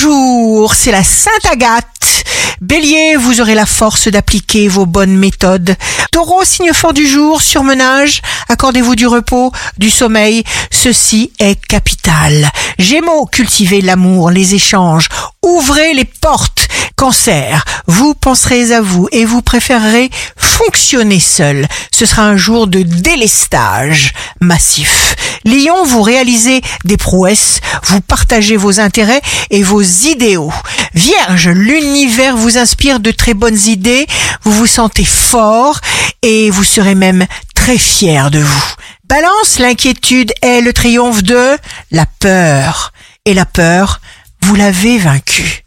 Bonjour, c'est la Sainte Agathe. Bélier, vous aurez la force d'appliquer vos bonnes méthodes. Taureau, signe fort du jour, surmenage, accordez-vous du repos, du sommeil, ceci est capital. Gémeaux, cultivez l'amour, les échanges, ouvrez les portes. Cancer, vous penserez à vous et vous préférerez fonctionner seul. Ce sera un jour de délestage massif. Lion, vous réalisez des prouesses, vous partagez vos intérêts et vos idéaux. Vierge, l'univers vous inspire de très bonnes idées, vous vous sentez fort et vous serez même très fier de vous. Balance, l'inquiétude est le triomphe de la peur. Et la peur, vous l'avez vaincue.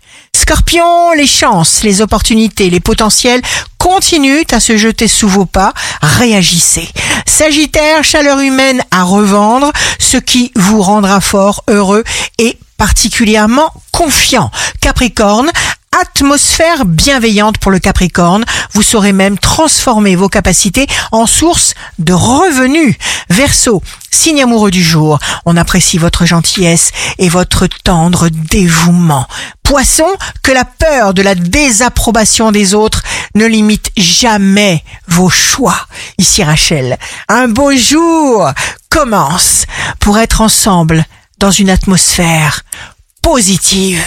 Scorpion, les chances, les opportunités, les potentiels continuent à se jeter sous vos pas. Réagissez. Sagittaire, chaleur humaine à revendre, ce qui vous rendra fort, heureux et particulièrement confiant. Capricorne, atmosphère bienveillante pour le Capricorne. Vous saurez même transformer vos capacités en source de revenus. Verseau, signe amoureux du jour. On apprécie votre gentillesse et votre tendre dévouement. Poisson, que la peur de la désapprobation des autres ne limite jamais vos choix. Ici Rachel, un beau jour commence pour être ensemble dans une atmosphère positive.